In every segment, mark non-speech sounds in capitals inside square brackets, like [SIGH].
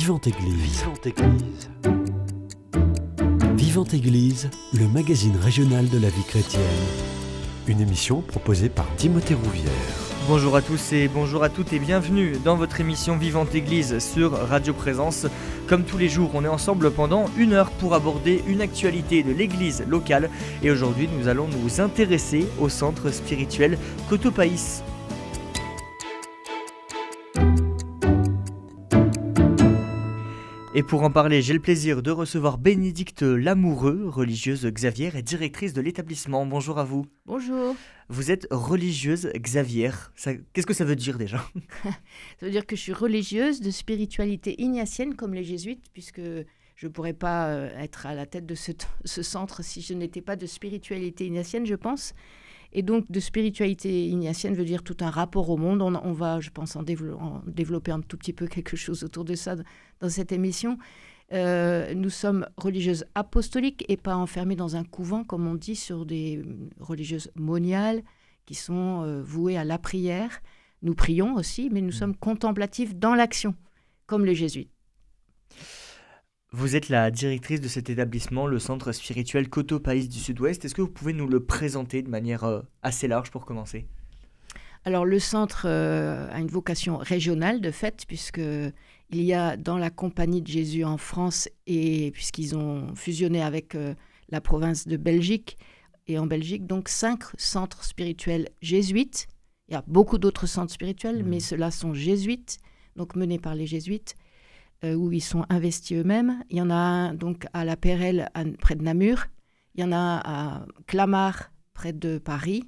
Vivante Église. Vivante Église. Vivante Église, le magazine régional de la vie chrétienne. Une émission proposée par Timothée Rouvière. Bonjour à tous et bonjour à toutes et bienvenue dans votre émission Vivante Église sur Radio Présence. Comme tous les jours, on est ensemble pendant une heure pour aborder une actualité de l'église locale et aujourd'hui nous allons nous intéresser au centre spirituel Cotopaïs. Et pour en parler, j'ai le plaisir de recevoir Bénédicte Lamoureux, religieuse Xavier et directrice de l'établissement. Bonjour à vous. Bonjour. Vous êtes religieuse Xavier. Qu'est-ce que ça veut dire déjà? [LAUGHS] Ça veut dire que je suis religieuse de spiritualité ignatienne comme les jésuites, puisque je ne pourrais pas euh, être à la tête de ce, ce centre si je n'étais pas de spiritualité ignatienne, je pense. Et donc, de spiritualité ignatienne veut dire tout un rapport au monde. On, va, je pense, en, développer un tout petit peu [LAUGHS] quelque chose autour de ça dans cette émission. Euh, nous sommes religieuses apostoliques et pas enfermées dans un couvent, comme on dit, sur des religieuses moniales qui sont euh, vouées à la prière. Nous prions aussi, mais nous mmh. sommes contemplatifs dans l'action, comme les jésuites. Vous êtes la directrice de cet établissement, le centre spirituel Coto Pays du Sud-Ouest. Est-ce que vous pouvez nous le présenter de manière euh, assez large pour commencer? Alors le centre euh, a une vocation régionale de fait, puisque il y a dans la Compagnie de Jésus en France et puisqu'ils ont fusionné avec euh, la province de Belgique et en Belgique, donc cinq centres spirituels jésuites. Il y a beaucoup d'autres centres spirituels, mmh. mais ceux-là sont jésuites, donc menés par les jésuites. Euh, où ils sont investis eux-mêmes. Il y en a un donc à la Pérelle, près de Namur. Il y en a à Clamart, près de Paris,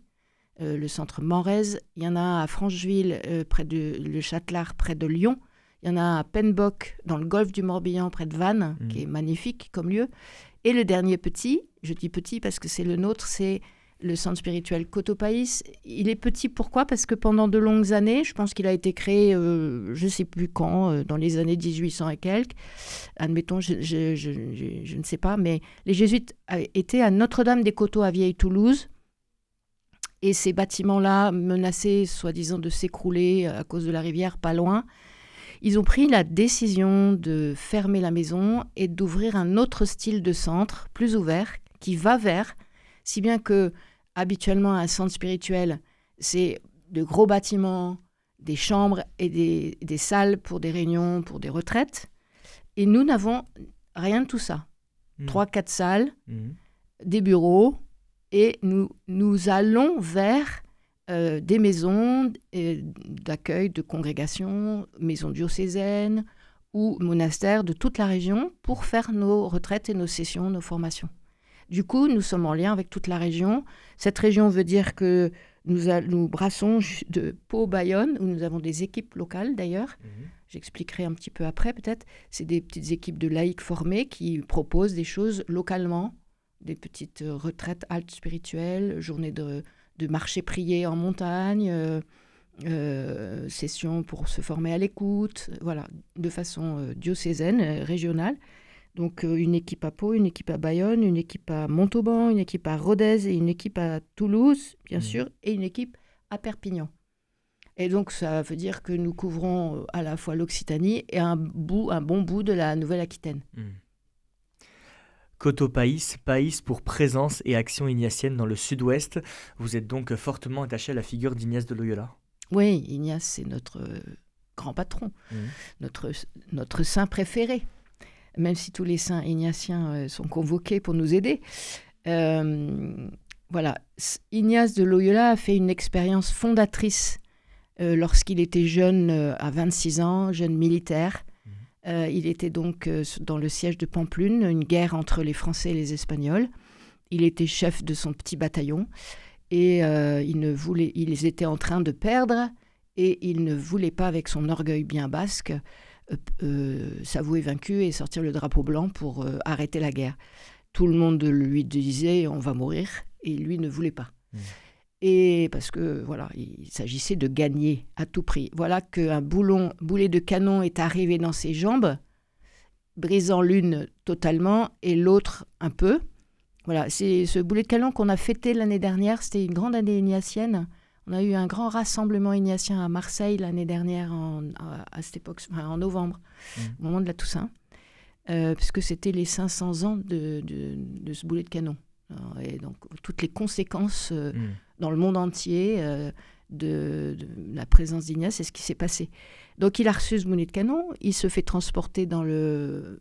euh, le centre Morez. Il y en a à Francheville, euh, près de le Châtelard, près de Lyon. Il y en a à Penbock, dans le golfe du Morbihan, près de Vannes, qui mmh. est magnifique comme lieu. Et le dernier petit, je dis petit parce que c'est le nôtre, c'est le centre spirituel Cotopaïs. Il est petit pourquoi? Parce que pendant de longues années, je pense qu'il a été créé, euh, je ne sais plus quand, euh, dans les années 1800 et quelques, admettons, je, ne sais pas, mais les jésuites étaient à Notre-Dame des Coteaux à Vieille-Toulouse. Et ces bâtiments-là, menacés soi-disant de s'écrouler à cause de la rivière pas loin, ils ont pris la décision de fermer la maison et d'ouvrir un autre style de centre, plus ouvert, qui va vers, si bien que habituellement, un centre spirituel, c'est de gros bâtiments, des chambres et des, salles pour des réunions, pour des retraites. Et nous n'avons rien de tout ça. Hmm. Trois, quatre salles, hmm. des bureaux, et nous, nous allons vers euh, des maisons euh, d'accueil, de congrégation, maisons diocésaines ou monastères de toute la région pour faire nos retraites et nos sessions, nos formations. Du coup, nous sommes en lien avec toute la région. Cette région veut dire que nous, nous brassons de Pau-Bayonne, où nous avons des équipes locales d'ailleurs. Mhm. J'expliquerai un petit peu après peut-être. C'est des petites équipes de laïcs formés qui proposent des choses localement, des petites euh, retraites haltes spirituelles, journées de, de marché prié en montagne, euh, euh, sessions pour se former à l'écoute, voilà, de façon diocésaine, régionale. Donc euh, une équipe à Pau, une équipe à Bayonne, une équipe à Montauban, une équipe à Rodez et une équipe à Toulouse, bien mmh. sûr, et une équipe à Perpignan. Et donc ça veut dire que nous couvrons euh, à la fois l'Occitanie et un, bout, un bon bout de la Nouvelle-Aquitaine. Mmh. Coto Païs, Païs pour présence et action ignatienne dans le sud-ouest. Vous êtes donc fortement attaché à la figure d'Ignace de Loyola. Oui, Ignace, c'est notre euh, grand patron, mmh. notre, notre saint préféré même si tous les saints ignatiens euh, sont convoqués pour nous aider. Euh, voilà, Ignace de Loyola a fait une expérience fondatrice euh, lorsqu'il était jeune, à 26 ans, jeune militaire. Mhm. il était donc dans le siège de Pamplune, une guerre entre les Français et les Espagnols. Il était chef de son petit bataillon et il ne voulait, ils étaient en train de perdre et il ne voulait pas, avec son orgueil bien basque, s'avouer vaincu et sortir le drapeau blanc pour euh, arrêter la guerre. Tout le monde lui disait on va mourir et lui ne voulait pas. Mmh. Et parce que voilà, il s'agissait de gagner à tout prix. Voilà qu'un boulon, boulet de canon est arrivé dans ses jambes, brisant l'une totalement et l'autre un peu. Voilà, c'est ce boulet de canon qu'on a fêté l'année dernière. C'était une grande année ignatienne On a eu un grand rassemblement ignatien à Marseille l'année dernière, à, cette époque, en novembre, mmh. au moment de la Toussaint, euh, puisque c'était les 500 ans de, ce boulet de canon. Et donc, toutes les conséquences euh, mmh. dans le monde entier euh, de, la présence d'Ignace, c'est ce qui s'est passé. Donc, il a reçu ce boulet de canon, il se fait transporter dans le,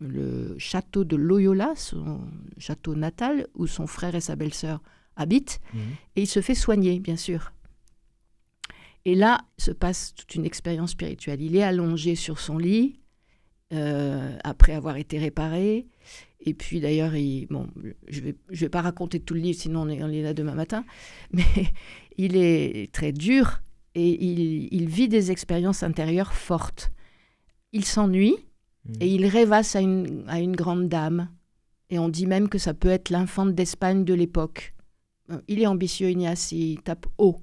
le château de Loyola, son château natal, où son frère et sa belle-sœur habite, mhm. et il se fait soigner, bien sûr. Et là se passe toute une expérience spirituelle. Il est allongé sur son lit, euh, après avoir été réparé. Et puis d'ailleurs, bon, je ne vais, je vais pas raconter tout le livre, sinon on est, est là demain matin, [LAUGHS] mais il est très dur et il, il vit des expériences intérieures fortes. Il s'ennuie mhm. et il rêvasse à une, à une grande dame. Et on dit même que ça peut être l'infante d'Espagne de l'époque. Euh, il est ambitieux, Ignace, il tape haut.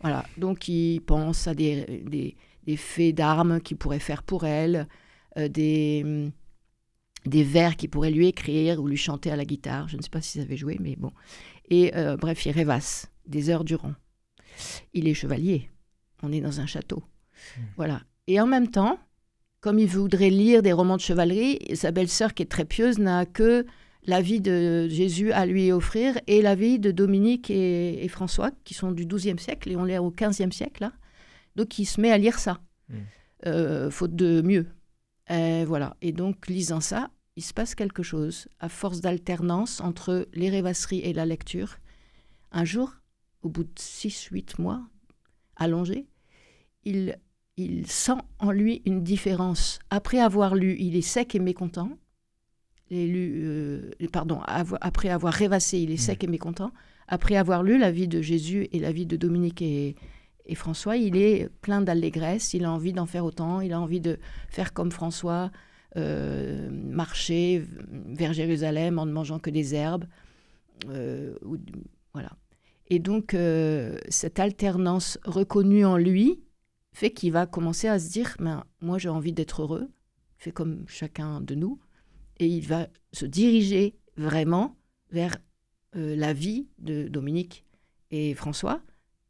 Voilà, donc il pense à des, des, faits d'armes qu'il pourrait faire pour elle, euh, des, mm, des vers qu'il pourrait lui écrire ou lui chanter à la guitare. Je ne sais pas s'il savait jouer, mais bon. Et euh, bref, il rêvasse des heures durant. Il est chevalier. On est dans un château. Mmh. Voilà. Et en même temps, comme il voudrait lire des romans de chevalerie, sa belle-sœur, qui est très pieuse, n'a que la vie de Jésus à lui offrir et la vie de Dominique et, François, qui sont du XIIe siècle et on est au XVe siècle. Là. Donc il se met à lire ça, hmm. euh, faute de mieux. Et voilà. Et donc, lisant ça, il se passe quelque chose. À force d'alternance entre les rêvasseries et la lecture, un jour, au bout de 6-8 mois, allongé, il, il sent en lui une différence. Après avoir lu, il est sec et mécontent lu, euh, pardon, après avoir rêvassé, il est sec et mécontent. Après avoir lu la vie de Jésus et la vie de Dominique et, François, il est plein d'allégresse, il a envie d'en faire autant, il a envie de faire comme François, euh, marcher vers Jérusalem en ne mangeant que des herbes. Euh, voilà. Et donc, cette alternance reconnue en lui fait qu'il va commencer à se dire, ben, moi j'ai envie d'être heureux, fait comme chacun de nous et il va se diriger vraiment vers euh, la vie de Dominique et François,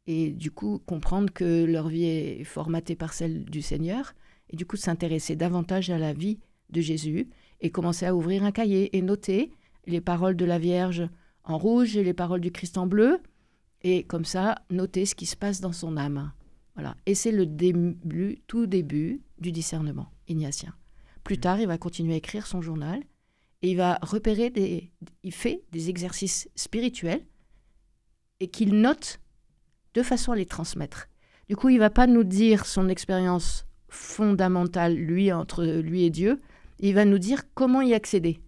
et du coup comprendre que leur vie est formatée par celle du Seigneur, et du coup s'intéresser davantage à la vie de Jésus, et commencer à ouvrir un cahier et noter les paroles de la Vierge en rouge et les paroles du Christ en bleu, et comme ça noter ce qui se passe dans son âme. Voilà. Et c'est le début, tout début du discernement ignatien. Plus tard, il va continuer à écrire son journal et il va repérer des. Il fait des exercices spirituels et qu'il note de façon à les transmettre. Du coup, il va pas nous dire son expérience fondamentale, lui, entre lui et Dieu. Il va nous dire comment y accéder.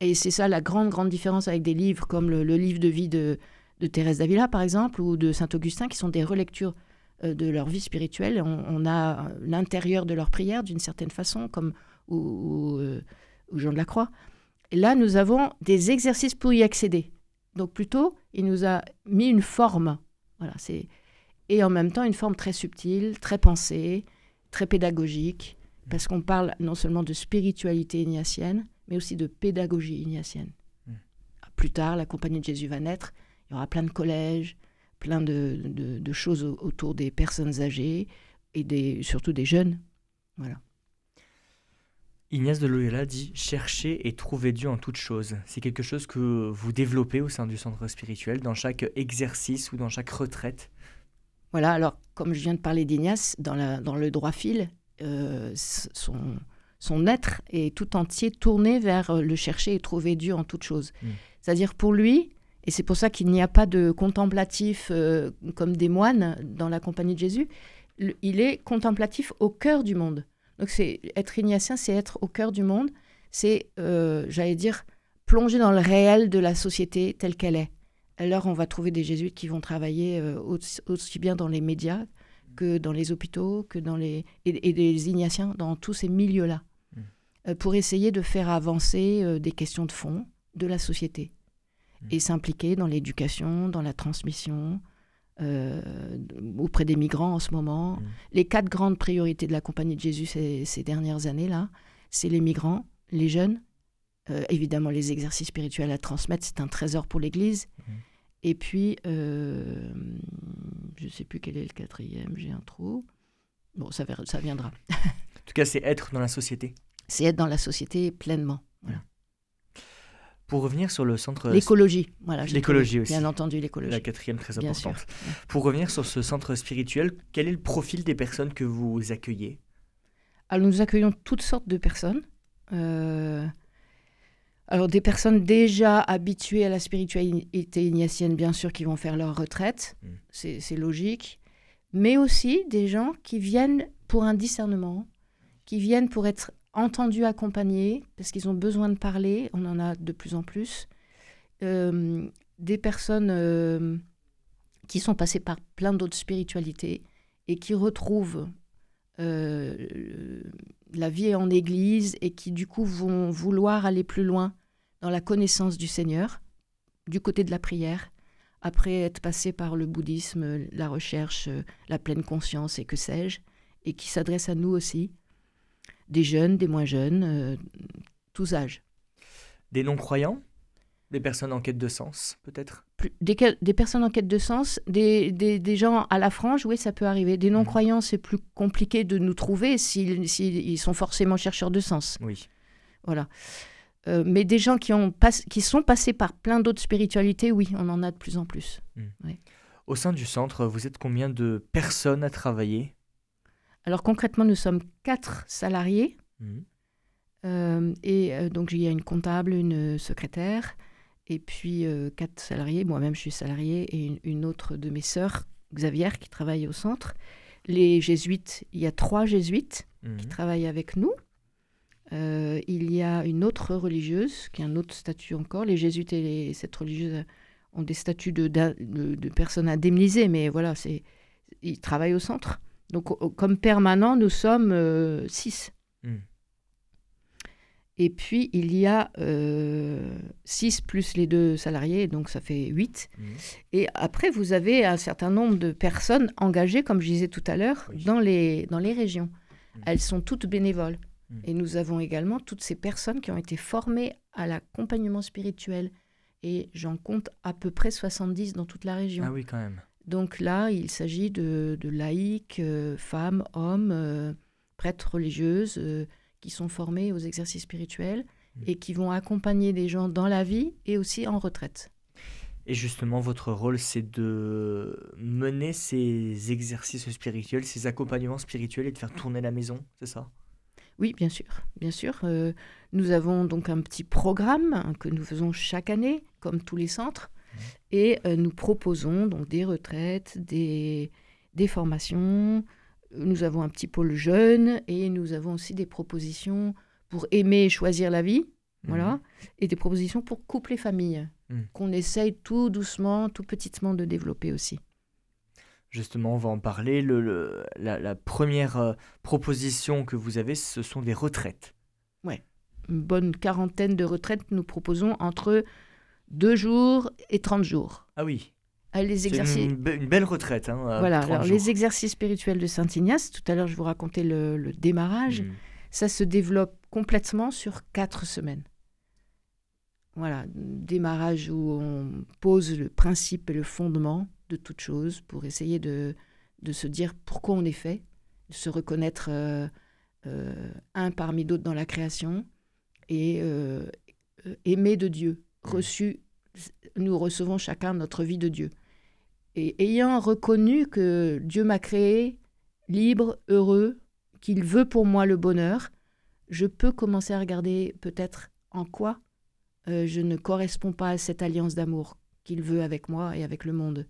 Et c'est ça la grande, grande différence avec des livres comme le, livre de vie de, de Thérèse d'Avila, par exemple, ou de Saint Augustin, qui sont des relectures euh, de leur vie spirituelle. On, a l'intérieur de leur prière d'une certaine façon, comme ou, euh, Jean de la Croix. Et là, nous avons des exercices pour y accéder. Donc plutôt, il nous a mis une forme. Voilà, c'est et en même temps une forme très subtile, très pensée, très pédagogique, parce qu'on parle non seulement de spiritualité ignatienne, mais aussi de pédagogie ignatienne. Mm. Plus tard, la Compagnie de Jésus va naître. Il y aura plein de collèges, plein de, choses autour des personnes âgées et des, surtout des jeunes. Voilà. Ignace de Loyola dit chercher et trouver Dieu en toutes choses. C'est quelque chose que vous développez au sein du centre spirituel, dans chaque exercice ou dans chaque retraite? Voilà, alors comme je viens de parler d'Ignace, dans, dans le droit fil, euh, son, son être est tout entier tourné vers le chercher et trouver Dieu en toutes choses. Mm. C'est-à-dire pour lui, et c'est pour ça qu'il n'y a pas de contemplatif euh, comme des moines dans la compagnie de Jésus. il est contemplatif au cœur du monde. Donc c'est être ignatien, c'est être au cœur du monde. C'est, euh, j'allais dire, plonger dans le réel de la société telle qu'elle est. Alors on va trouver des jésuites qui vont travailler euh, aussi, bien dans les médias que dans les hôpitaux, que dans les et, des ignatiens dans tous ces milieux-là, mmh. pour essayer de faire avancer des questions de fond de la société. Mm. et s'impliquer dans l'éducation, dans la transmission, euh, auprès des migrants en ce moment. Mm. Les quatre grandes priorités de la Compagnie de Jésus ces, dernières années-là, c'est les migrants, les jeunes, euh, évidemment les exercices spirituels à transmettre, c'est un trésor pour l'Église, mm. Et puis, euh, je ne sais plus quel est le quatrième, j'ai un trou. Bon, ça, ça viendra. en tout cas, c'est être dans la société. C'est être dans la société pleinement. Voilà. Pour revenir sur le centre... L'écologie, voilà. L'écologie aussi. Bien entendu, l'écologie. La quatrième très importante. Pour revenir sur ce centre spirituel, quel est le profil des personnes que vous accueillez? Alors, nous accueillons toutes sortes de personnes. Euh, alors, des personnes déjà habituées à la spiritualité ignatienne, bien sûr, qui vont faire leur retraite, mm. c'est logique, mais aussi des gens qui viennent pour un discernement, qui viennent pour être entendus, accompagnés, parce qu'ils ont besoin de parler, on en a de plus en plus. Euh, des personnes euh, qui sont passées par plein d'autres spiritualités et qui retrouvent euh, la vie en Église et qui du coup vont vouloir aller plus loin dans la connaissance du Seigneur, du côté de la prière, après être passé par le bouddhisme, la recherche, la pleine conscience et que sais-je, et qui s'adresse à nous aussi, des jeunes, des moins jeunes, euh, tous âges. Des non-croyants Des personnes en quête de sens, peut-être? Des, des, personnes en quête de sens, des, des, gens à la frange, oui, ça peut arriver. Des non-croyants, c'est plus compliqué de nous trouver s'ils sont forcément chercheurs de sens. Oui. Voilà. Euh, mais des gens qui, ont qui sont passés par plein d'autres spiritualités, oui, on en a de plus en plus. Hmm. Au sein du centre, vous êtes combien de personnes à travailler? Alors concrètement, nous sommes quatre salariés. Hmm. Euh, et euh, donc il y a une comptable, une secrétaire, et puis quatre salariés. Moi-même, je suis salariée, et une, autre de mes sœurs, Xavier, qui travaille au centre. Les jésuites, il y a trois jésuites qui hmm. travaillent avec nous. Euh, il y a une autre religieuse qui a un autre statut encore. Les jésuites et les, cette religieuse ont des statuts de, de, personnes indemnisées, mais voilà, c'est, ils travaillent au centre. Donc, comme permanent, nous sommes euh, six. Hmm. Et puis, il y a euh, six plus les deux salariés, donc ça fait huit. Hmm. Et après, vous avez un certain nombre de personnes engagées, comme je disais tout à l'heure, dans, les, dans les régions. Hmm. Elles sont toutes bénévoles. Et nous avons également toutes ces personnes qui ont été formées à l'accompagnement spirituel. Et j'en compte à peu près 70 dans toute la région. Ah oui, quand même. Donc là, il s'agit de, de, laïcs, euh, femmes, hommes, euh, prêtres religieuses, euh, qui sont formés aux exercices spirituels mm. et qui vont accompagner des gens dans la vie et aussi en retraite. Et justement, votre rôle, c'est de mener ces exercices spirituels, ces accompagnements spirituels et de faire tourner la maison, c'est ça? Oui, bien sûr, bien sûr. Euh, nous avons donc un petit programme que nous faisons chaque année, comme tous les centres. Et euh, nous proposons donc des retraites, des, des formations. Nous avons un petit pôle jeune et nous avons aussi des propositions pour aimer et choisir la vie, voilà, mmh. et des propositions pour couple et famille, mmh. qu'on essaye tout doucement, tout petitement de développer aussi. Justement, on va en parler. Le, la, première euh, proposition que vous avez, ce sont des retraites. Oui, une bonne quarantaine de retraites nous proposons entre deux jours et 30 jours. Ah oui. Les exercices... Une, belle retraite. Hein, voilà, alors les exercices spirituels de Saint Ignace, tout à l'heure je vous racontais le, démarrage, hmm. ça se développe complètement sur quatre semaines. Voilà, démarrage où on pose le principe et le fondement de toute chose pour essayer de, de se dire pourquoi on est fait, de se reconnaître euh, euh, un parmi d'autres dans la création et euh, aimer de Dieu. Reçu, nous recevons chacun notre vie de Dieu. Et ayant reconnu que Dieu m'a créé libre, heureux, qu'il veut pour moi le bonheur, je peux commencer à regarder peut-être en quoi je ne corresponds pas à cette alliance d'amour qu'il veut avec moi et avec le monde.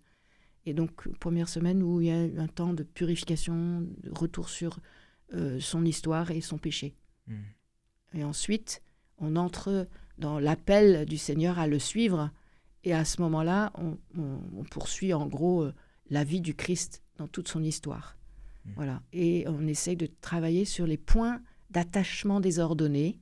Et donc, première semaine où il y a un temps de purification, de retour sur euh, son histoire et son péché. Hmm. Et ensuite, on entre dans l'appel du Seigneur à le suivre. Et à ce moment-là, on, poursuit en gros euh, la vie du Christ dans toute son histoire. Hmm. Voilà. Et on essaye de travailler sur les points d'attachement désordonnés,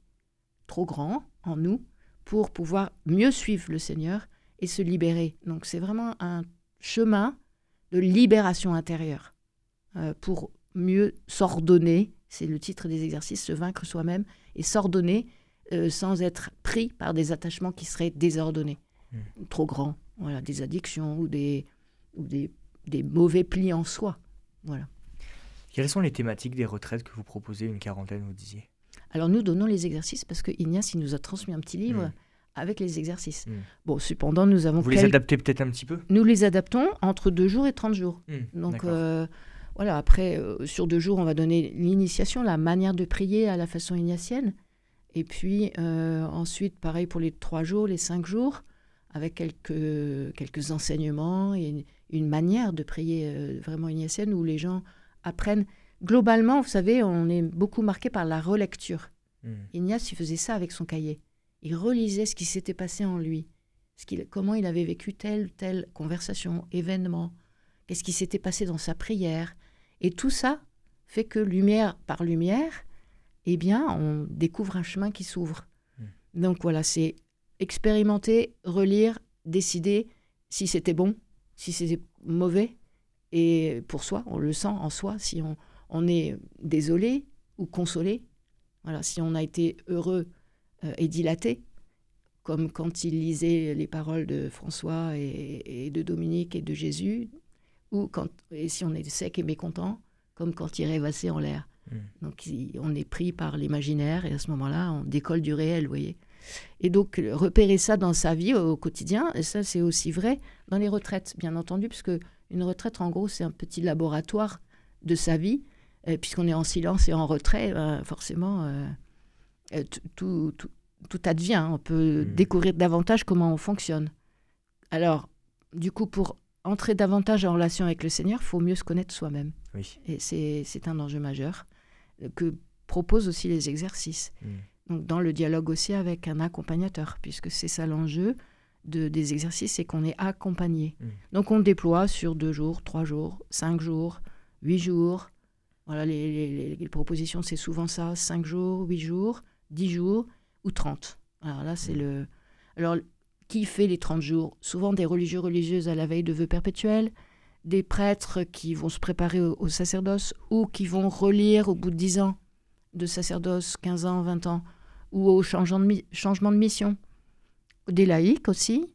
trop grands en nous, pour pouvoir mieux suivre le Seigneur et se libérer. Donc c'est vraiment un chemin de libération intérieure euh, pour mieux s'ordonner. C'est le titre des exercices, se vaincre soi-même et s'ordonner euh, sans être pris par des attachements qui seraient désordonnés, hmm. trop grands, voilà, des addictions ou des, ou des, des mauvais plis en soi. Voilà. Quelles sont les thématiques des retraites que vous proposez, une quarantaine, vous disiez? Alors nous donnons les exercices parce que Ignace il nous a transmis un petit livre Mm. avec les exercices. Mm. Bon, cependant, nous avons Vous les adaptez peut-être un petit peu? Nous les adaptons entre deux jours et 30 jours. Hmm, Donc euh, voilà, après, euh, sur deux jours, on va donner l'initiation, la manière de prier à la façon ignatienne. Et puis euh, ensuite, pareil pour les trois jours, les cinq jours, avec quelques, quelques enseignements et une, une manière de prier euh, vraiment ignatienne où les gens apprennent. Globalement, vous savez, on est beaucoup marqué par la relecture. Hmm. Ignace, il faisait ça avec son cahier. Il relisait ce qui s'était passé en lui, ce qu'il- comment il avait vécu telle telle conversation, événement, qu'est-ce qui s'était passé dans sa prière. Et tout ça fait que lumière par lumière, eh bien, on découvre un chemin qui s'ouvre. Donc voilà, c'est expérimenter, relire, décider si c'était bon, si c'était mauvais. Et pour soi, on le sent en soi, si on, on est désolé ou consolé. Voilà, si on a été heureux euh, et dilaté, comme quand il lisait les paroles de François et, et de Dominique et de Jésus, ou quand, et si on est sec et mécontent, comme quand il rêvassait en l'air. Mm. Donc on est pris par l'imaginaire et à ce moment-là, on décolle du réel, vous voyez. Et donc euh, repérer ça dans sa vie au, quotidien, et ça c'est aussi vrai dans les retraites, bien entendu, puisque une retraite, en gros, c'est un petit laboratoire de sa vie, euh, puisqu'on est en silence et en retrait, ben, forcément, euh, euh, tout, tout, tout advient. On peut Mm. découvrir davantage comment on fonctionne. Alors, du coup, pour entrer davantage en relation avec le Seigneur, il faut mieux se connaître soi-même. Oui. Et c'est c'est un enjeu majeur euh, que proposent aussi les exercices. Hmm. Donc dans le dialogue aussi avec un accompagnateur, puisque c'est ça l'enjeu de, des exercices, c'est qu'on est accompagné. Mm. Donc on déploie sur deux jours, trois jours, cinq jours, huit jours. Voilà, les, les- les- les propositions, c'est souvent ça, cinq jours, huit jours, dix jours ou 30. Alors là, c'est Mm. le... Alors, qui fait les 30 jours? Souvent des religieux, religieuses à la veille de vœux perpétuels, des prêtres qui vont se préparer au, au sacerdoce ou qui vont relire au bout de 10 ans de sacerdoce, 15 ans, 20 ans, ou au changement de, mi- changement de mission. Des laïcs aussi,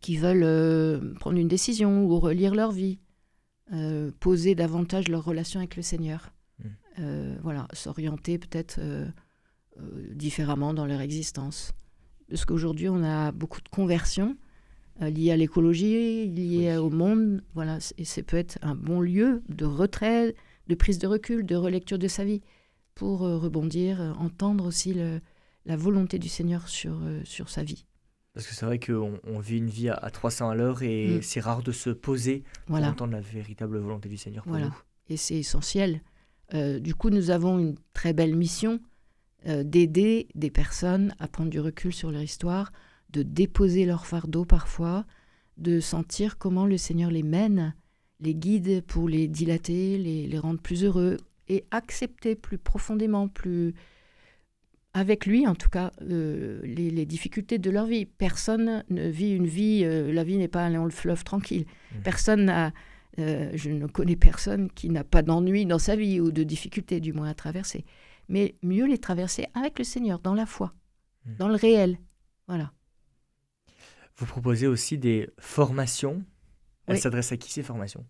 qui veulent euh, prendre une décision ou relire leur vie, euh, poser davantage leur relation avec le Seigneur. Mm. Euh, voilà, s'orienter peut-être différemment dans leur existence. Parce qu'aujourd'hui, on a beaucoup de conversions liées à l'écologie, liées Oui. au monde. Voilà, et ça peut être un bon lieu de retrait, de prise de recul, de relecture de sa vie, pour euh, rebondir, euh, entendre aussi le- la volonté du Seigneur sur, euh, sur sa vie. Parce que c'est vrai qu'on on vit une vie à, à 300 à l'heure et Mm. c'est rare de se poser Voilà. pour entendre la véritable volonté du Seigneur pour Voilà. nous. et c'est essentiel. Euh, du coup, nous avons une très belle mission euh, d'aider des personnes à prendre du recul sur leur histoire, de déposer leur fardeau parfois, de sentir comment le Seigneur les mène, les guide pour les dilater, les, les rendre plus heureux et accepter plus profondément, plus avec lui en tout cas, euh, les, les difficultés de leur vie. Personne ne vit une vie, euh, la vie n'est pas un long fleuve tranquille. Mm. Personne n'a euh, je ne connais personne qui n'a pas d'ennui dans sa vie ou de difficultés du moins à traverser. Mais mieux les traverser avec le Seigneur, dans la foi, Mm. dans le réel. Voilà. Vous proposez aussi des formations. Elles Oui. s'adressent à qui ces formations?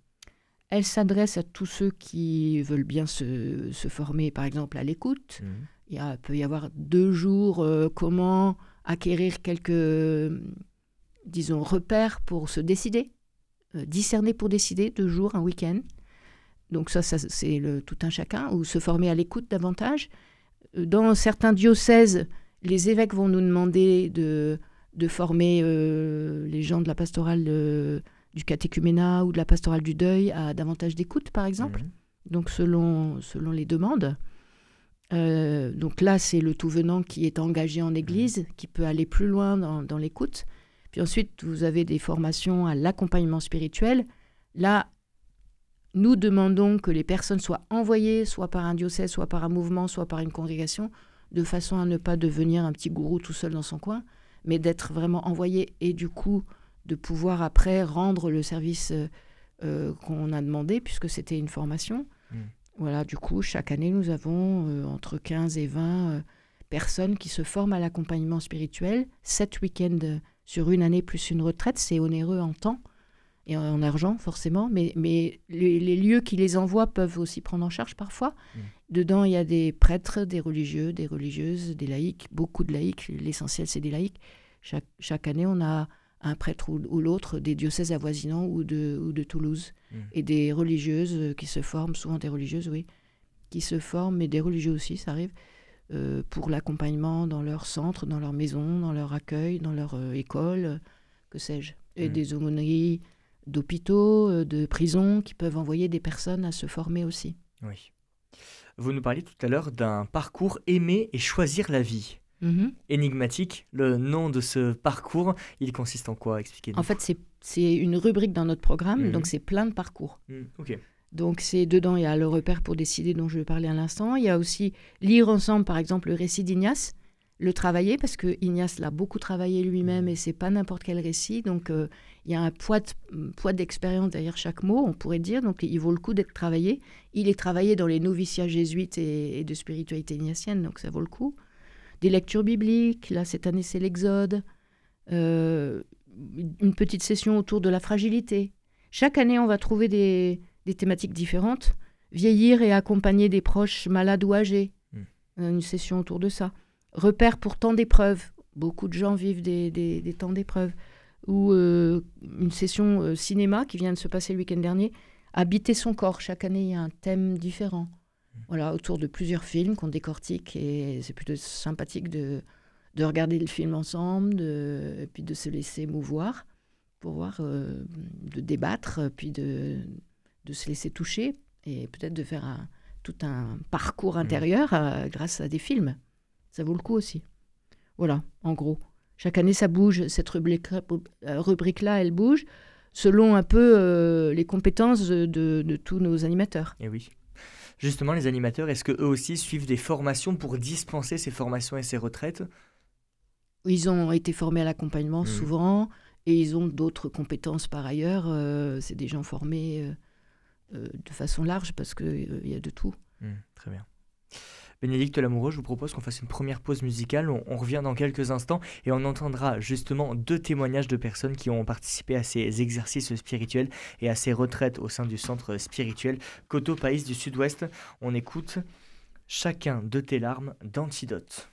Elle s'adresse à tous ceux qui veulent bien se, se former, par exemple, à l'écoute. Mhm. Il y a- peut y avoir deux jours, euh, comment acquérir quelques, disons, repères pour se décider, euh, discerner pour décider, deux jours, un week-end. Donc ça, ça, c'est le tout un chacun, ou se former à l'écoute davantage. Dans certains diocèses, les évêques vont nous demander de, de former euh, les gens de la pastorale de- du catéchuménat ou de la pastorale du deuil à davantage d'écoute, par exemple Mhm. donc selon, selon les demandes. Euh, donc là, c'est le tout venant qui est engagé en Église, qui peut aller plus loin dans, dans l'écoute. Puis ensuite, vous avez des formations à l'accompagnement spirituel. Là, nous demandons que les personnes soient envoyées, soit par un diocèse, soit par un mouvement, soit par une congrégation, de façon à ne pas devenir un petit gourou tout seul dans son coin, mais d'être vraiment envoyé et du coup de pouvoir après rendre le service euh, euh, qu'on a demandé, puisque c'était une formation. Mm. Voilà, du coup, chaque année, nous avons euh, entre 15 et 20 euh, personnes qui se forment à l'accompagnement spirituel, sept week-ends sur une année plus une retraite, c'est onéreux en temps et en argent forcément, mais, mais les, lieux qui les envoient peuvent aussi prendre en charge parfois. Mmh. Dedans, il y a des prêtres, des religieux, des religieuses, des laïcs, beaucoup de laïcs, l'essentiel c'est des laïcs. Chaque, chaque, année, on a un prêtre ou, l'autre des diocèses avoisinants ou de, ou de Toulouse, mmh. et des religieuses qui se forment, souvent des religieuses, oui, qui se forment, mais des religieux aussi, ça arrive, euh, pour l'accompagnement dans leur centre, dans leur maison, dans leur accueil, dans leur euh, école, que sais-je. Et mmh. des aumôneries d'hôpitaux, euh, de prisons qui peuvent envoyer des personnes à se former aussi. Oui. Vous nous parliez tout à l'heure d'un parcours aimer et choisir la vie. Mm-hmm. Énigmatique, le nom de ce parcours, il consiste en quoi? Expliquez-nous. En fait, c'est une rubrique dans notre programme, mm-hmm. donc c'est plein de parcours. Mm, ok. Donc c'est dedans, il y a le repère pour décider dont je vais parler à l'instant. Il y a aussi lire ensemble, par exemple, le récit d'Ignace, le travailler, parce que Ignace l'a beaucoup travaillé lui-même et c'est pas n'importe quel récit. Donc euh, il y a un poids, poids d'expérience derrière chaque mot, on pourrait dire. Donc il vaut le coup d'être travaillé. Il est travaillé dans les noviciats jésuites et, de spiritualité ignatienne, donc ça vaut le coup. Des lectures bibliques, là cette année c'est l'Exode. Euh, une petite session autour de la fragilité. Chaque année on va trouver des des thématiques différentes. Vieillir et accompagner des proches malades ou âgés. Hmm. Une session autour de ça. Repère pour tant d'épreuves. Beaucoup de gens vivent des, temps d'épreuves. Ou euh, une session euh, cinéma qui vient de se passer le week-end dernier. Habiter son corps. Chaque année, il y a un thème différent. Voilà, autour de plusieurs films qu'on décortique. Et c'est plutôt sympathique de, de regarder le film ensemble, de, et puis de se laisser mouvoir pour voir, euh, de débattre, puis de, de se laisser toucher et peut-être de faire un, tout un parcours mmh. intérieur grâce à des films. Ça vaut le coup aussi. Voilà, en gros. Chaque année, ça bouge. Cette euh, rubrique-là, elle bouge selon un peu euh, les compétences de, tous nos animateurs. Et eh oui. Justement, les animateurs, est-ce qu'eux aussi suivent des formations pour dispenser ces formations et ces retraites? Ils ont été formés à l'accompagnement mmh. souvent et ils ont d'autres compétences par ailleurs. C'est des gens formés euh, de façon large parce qu'il euh, il y a de tout. Mmh, très bien. Bénédicte Lamoureux, je vous propose qu'on fasse une première pause musicale. On, revient dans quelques instants et on entendra justement deux témoignages de personnes qui ont participé à ces exercices spirituels et à ces retraites au sein du centre spirituel Coteau Pays du Sud-Ouest. On écoute Chacun de tes larmes d'antidote.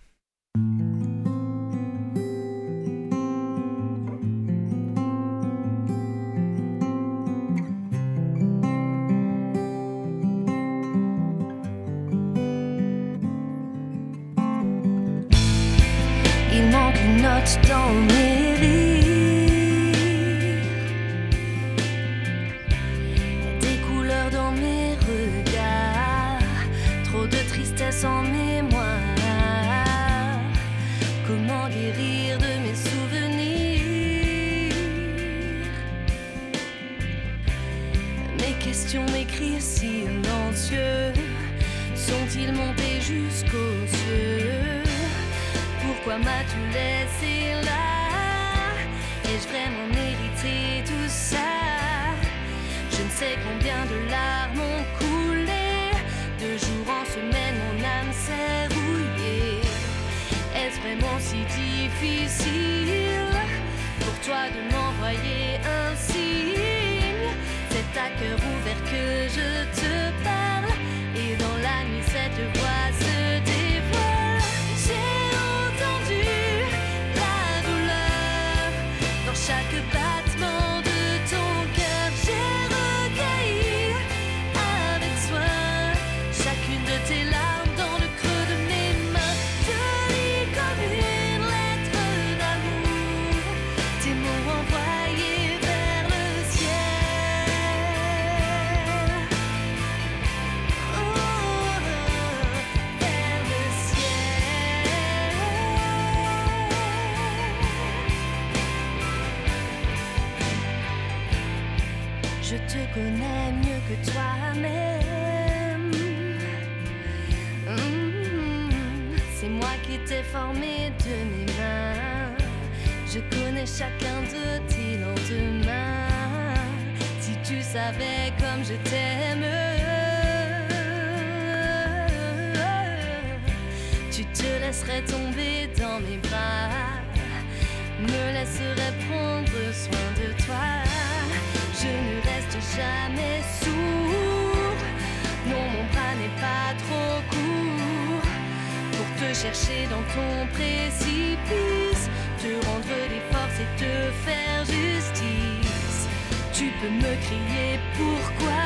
Chercher dans ton précipice, te rendre des forces et te faire justice. Tu peux me crier pourquoi?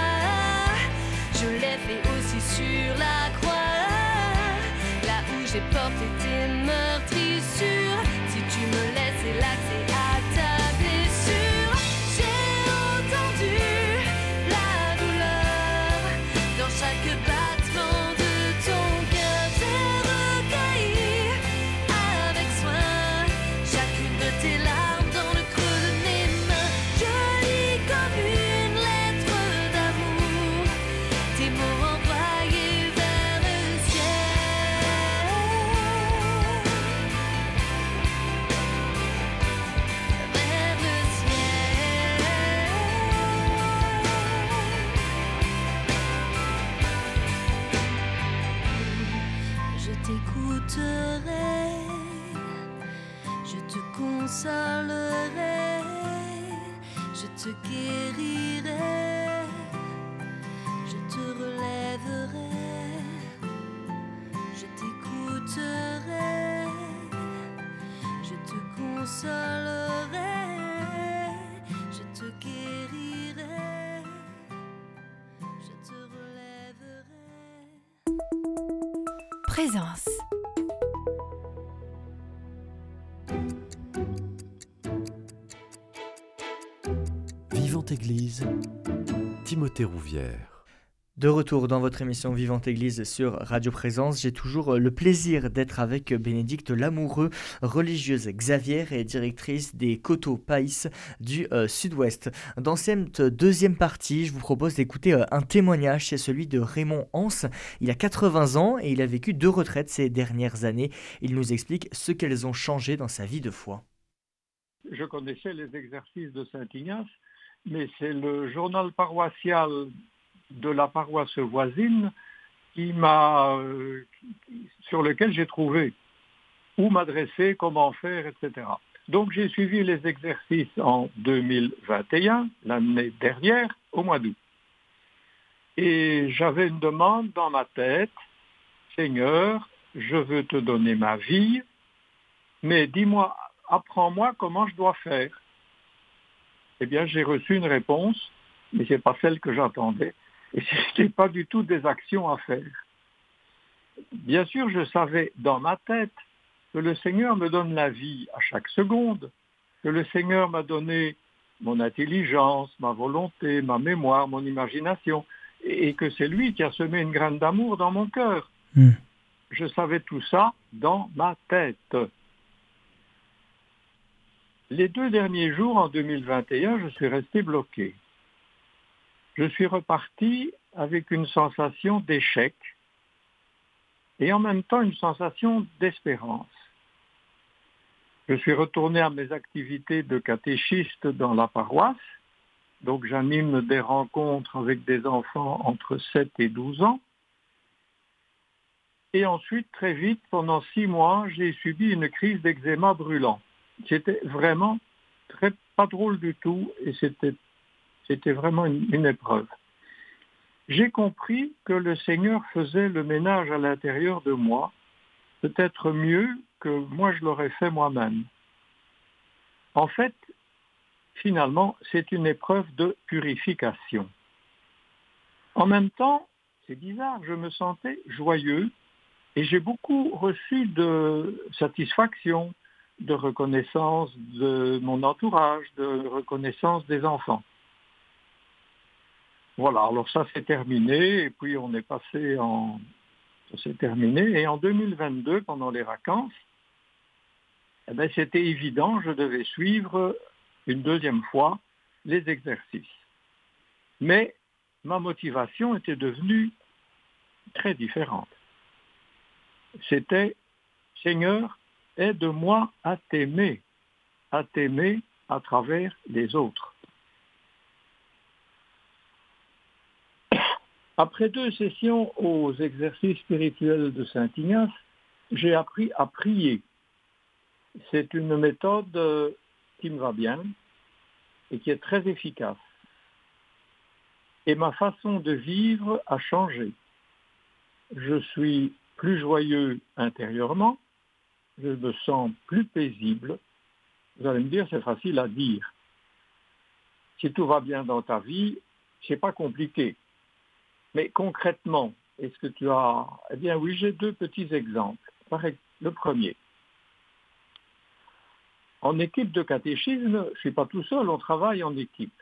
Je l'ai fait aussi sur la croix, là où j'ai porté tes meurtrissures. Si tu me laisses ta Timothée Rouvière. De retour dans votre émission Vivante Église sur Radio Présence, j'ai toujours le plaisir d'être avec Bénédicte Lamoureux, religieuse Xavier et directrice des Coteaux Païs du euh, Sud-Ouest. Dans cette deuxième partie, je vous propose d'écouter euh, un témoignage, c'est celui de Raymond Hans. Il a 80 ans et il a vécu deux retraites ces dernières années. Il nous explique ce qu'elles ont changé dans sa vie de foi. je connaissais les exercices de Saint-Ignace, mais c'est le journal paroissial de la paroisse voisine qui m'a, euh, sur lequel j'ai trouvé où m'adresser, comment faire, etc. Donc j'ai suivi les exercices en 2021, l'année dernière, au mois d'août. Et j'avais une demande dans ma tête, Seigneur, je veux te donner ma vie, mais dis-moi, apprends-moi comment je dois faire. Eh bien, j'ai reçu une réponse, mais ce n'est pas celle que j'attendais. Et [LAUGHS] ce n'était pas du tout des actions à faire. Bien sûr, je savais dans ma tête que le Seigneur me donne la vie à chaque seconde, que le Seigneur m'a donné mon intelligence, ma volonté, ma mémoire, mon imagination, et que c'est lui qui a semé une graine d'amour dans mon cœur. Hmm. Je savais tout ça dans ma tête. Les deux derniers jours, en 2021, je suis resté bloqué. Je suis reparti avec une sensation d'échec et en même temps une sensation d'espérance. Je suis retourné à mes activités de catéchiste dans la paroisse, donc j'anime des rencontres avec des enfants entre 7 et 12 ans. Et ensuite, très vite, pendant six mois, j'ai subi une crise d'eczéma brûlant. C'était vraiment très pas drôle du tout et c'était vraiment une épreuve. J'ai compris que le Seigneur faisait le ménage à l'intérieur de moi, peut-être mieux que moi je l'aurais fait moi-même. En fait, finalement, c'est une épreuve de purification. En même temps, c'est bizarre, je me sentais joyeux et j'ai beaucoup reçu de satisfaction, de reconnaissance de mon entourage, de reconnaissance des enfants. Voilà, alors ça c'est terminé, et puis on est passé en... Ça s'est terminé, et en 2022, pendant les vacances, eh ben, c'était évident, je devais suivre une deuxième fois les exercices. Mais ma motivation était devenue très différente. C'était, Seigneur, aide-moi à t'aimer, à t'aimer à travers les autres. Après deux sessions aux exercices spirituels de Saint Ignace, j'ai appris à prier. c'est une méthode euh, qui me va bien et qui est très efficace. Et ma façon de vivre a changé. Je suis plus joyeux intérieurement, je me sens plus paisible. Vous allez me dire, c'est facile à dire. Si tout va bien dans ta vie, c'est pas compliqué. Mais concrètement, est-ce que tu as... Eh bien oui, j'ai deux petits exemples. Le premier. En équipe de catéchisme, je ne suis pas tout seul, on travaille en équipe.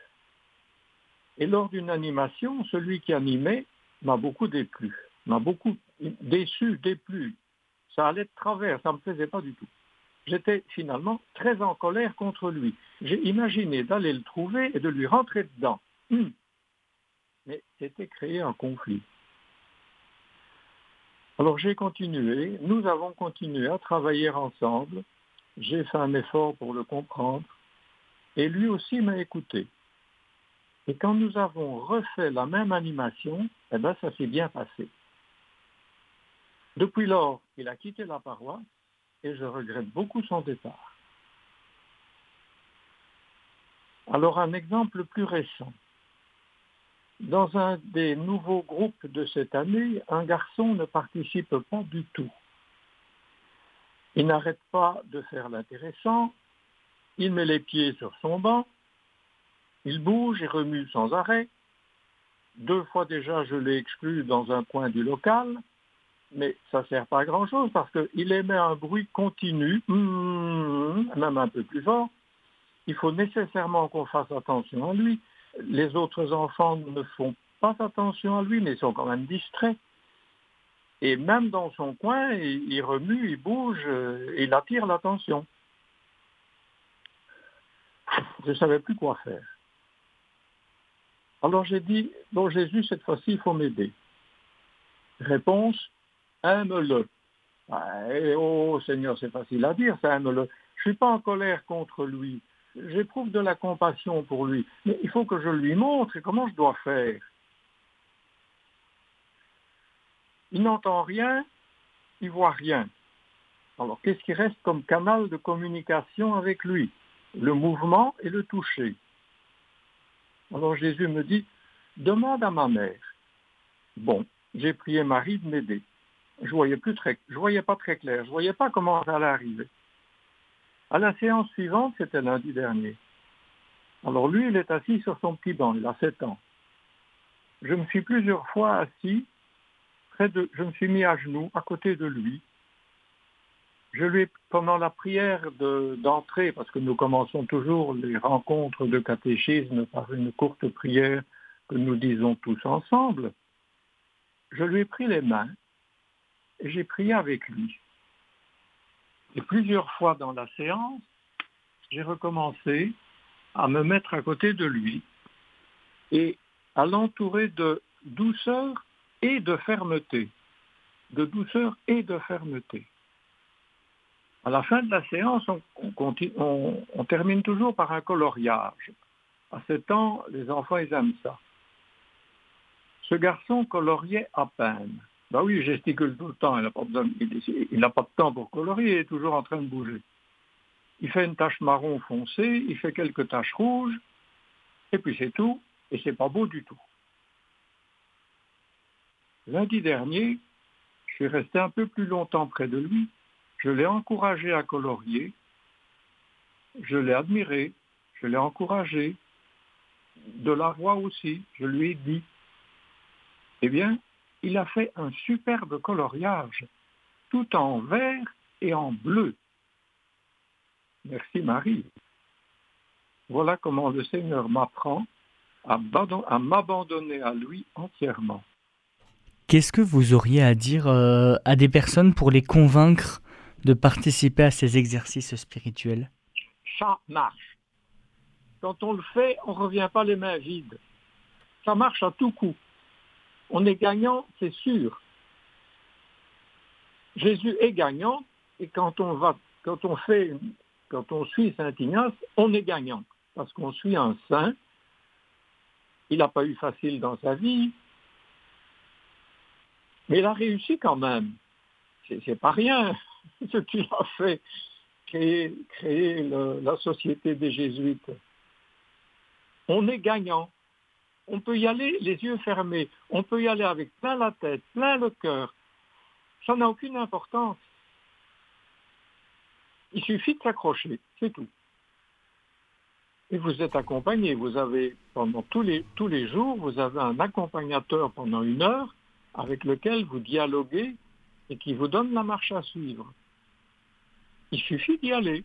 Et lors d'une animation, celui qui animait m'a beaucoup déplu, m'a beaucoup déçu, déplu. Ça allait de travers, ça ne me plaisait pas du tout. J'étais finalement très en colère contre lui. J'ai imaginé d'aller le trouver et de lui rentrer dedans. Hum. Mais c'était créer un conflit. Alors j'ai continué, nous avons continué à travailler ensemble. J'ai fait un effort pour le comprendre et lui aussi m'a écouté. Et quand nous avons refait la même animation, eh ben, ça s'est bien passé. Depuis lors, il a quitté la paroisse et je regrette beaucoup son départ. Alors un exemple plus récent. Dans un des nouveaux groupes de cette année, un garçon ne participe pas du tout. Il n'arrête pas de faire l'intéressant, il met les pieds sur son banc, il bouge et remue sans arrêt. Deux fois déjà, je l'ai exclu dans un coin du local, mais ça ne sert pas à grand-chose parce qu'il émet un bruit continu, mmh, même un peu plus fort. Il faut nécessairement qu'on fasse attention à lui les autres enfants ne font pas attention à lui, mais sont quand même distraits. Et même dans son coin, il, remue, il bouge, euh, il attire l'attention. Je ne savais plus quoi faire. Alors j'ai dit, bon Jésus, cette fois-ci, il faut m'aider. Réponse, aime-le. oh Seigneur, c'est facile à dire, ça aime-le. Je ne suis pas en colère contre lui j'éprouve de la compassion pour lui, mais il faut que je lui montre comment je dois faire? Il n'entend rien, il voit rien. Alors qu'est-ce qui reste comme canal de communication avec lui? Le mouvement et le toucher. Alors Jésus me dit, demande à ma mère. Bon, j'ai prié Marie de m'aider. Je voyais plus très, je voyais pas très clair, je voyais pas comment ça allait arriver. À la séance suivante, c'était lundi dernier. Alors lui, il est assis sur son petit banc, il a 7 ans. Je me suis plusieurs fois assis, près de, je me suis mis à genoux à côté de lui. Je lui, pendant la prière d'entrée, parce que nous commençons toujours les rencontres de catéchisme par une courte prière que nous disons tous ensemble, je lui ai pris les mains j'ai prié avec lui. Et plusieurs fois dans la séance, j'ai recommencé à me mettre à côté de lui et à l'entourer de douceur et de fermeté. De douceur et de fermeté. À la fin de la séance, on, termine toujours par un coloriage. À 7 ans, les enfants, ils aiment ça. Ce garçon coloriait à peine. Bah oui, il gesticule tout le temps, il n'a pas, pas de temps pour colorier, il est toujours en train de bouger. Il fait une tache marron foncée, il fait quelques taches rouges, et puis c'est tout, et c'est pas beau du tout. Lundi dernier, je suis resté un peu plus longtemps près de lui, je l'ai encouragé à colorier, je l'ai admiré, je l'ai encouragé, de la voix aussi, je lui ai dit, eh bien, il a fait un superbe coloriage, tout en vert et en bleu. Merci Marie. Voilà comment le Seigneur m'apprend à m'abandonner à lui entièrement. Qu'est-ce que vous auriez à dire euh, à des personnes pour les convaincre de participer à ces exercices spirituels? Ça marche. Quand on le fait, on ne revient pas les mains vides. Ça marche à tout coup on est gagnant, c'est sûr. Jésus est gagnant et quand on va, quand on fait, quand on suit Saint Ignace, on est gagnant parce qu'on suit un saint. Il n'a pas eu facile dans sa vie, mais il a réussi quand même. C'est pas rien [LAUGHS] ce qu'il a fait. créé, la société des jésuites. On est gagnant. On peut y aller les yeux fermés. On peut y aller avec plein la tête, plein le cœur. Ça n'a aucune importance. Il suffit de s'accrocher, c'est tout. Et vous êtes accompagné. Vous avez, pendant tous les, tous les jours, vous avez un accompagnateur pendant une heure avec lequel vous dialoguez et qui vous donne la marche à suivre. Il suffit d'y aller.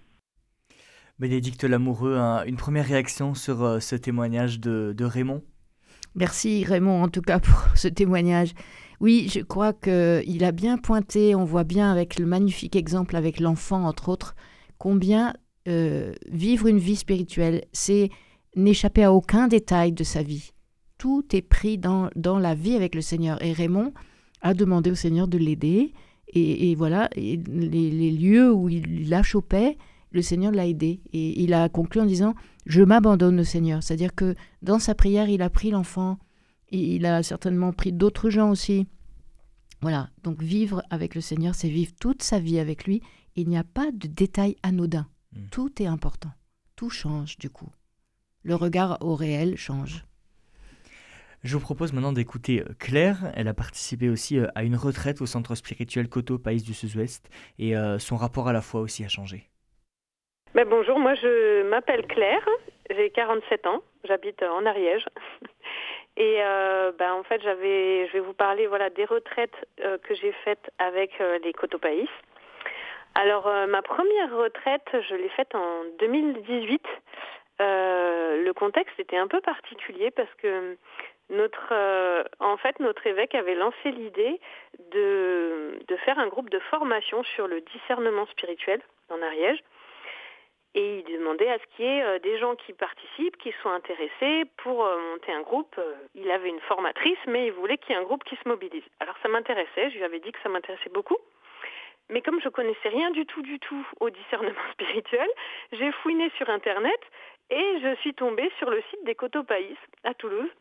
Bénédicte Lamoureux, une première réaction sur euh, ce témoignage de, Raymond? Merci Raymond en tout cas pour [LAUGHS] ce témoignage. Oui, je crois qu'il a bien pointé, on voit bien avec le magnifique exemple avec l'enfant entre autres, combien euh, vivre une vie spirituelle, c'est n'échapper à aucun détail de sa vie. Tout est pris dans, dans la vie avec le Seigneur. Et Raymond a demandé au Seigneur de l'aider. Et, voilà, les, lieux où il la chopait, le Seigneur l'a aidé. Et il a conclu en disant Je m'abandonne au Seigneur. C'est-à-dire que dans sa prière, il a pris l'enfant. Il a certainement pris d'autres gens aussi. Voilà, donc vivre avec le Seigneur, c'est vivre toute sa vie avec lui. Il n'y a pas de détails anodins. Hmm. Tout est important. Tout change du coup. Le regard au réel change. Je vous propose maintenant d'écouter euh, Claire. Elle a participé aussi euh, à une retraite au centre spirituel Coteau Pays du Sud-Ouest et euh, son rapport à la foi aussi a changé. Bonjour, moi je m'appelle Claire, j'ai 47 ans, j'habite en Ariège. [LAUGHS] Et ben, en fait, je vais vous parler des retraites que j'ai faites avec les Coteau Pays. Alors ma première retraite, je l'ai faite en 2018. le contexte était un peu particulier parce que notre, euh, évêque avait lancé l'idée de faire un groupe de formation sur le discernement spirituel en Ariège. Et il demandait à ce qu'il y ait euh, des gens qui participent, qui soient intéressés pour euh, monter un groupe. Il avait une formatrice, mais il voulait qu'il y ait un groupe qui se mobilise. Alors ça m'intéressait, je lui avais dit que ça m'intéressait beaucoup. Mais comme je connaissais rien du tout, du tout au discernement [LAUGHS] spirituel, j'ai fouiné sur Internet et je suis tombée sur le site des Coteaux Pays à Toulouse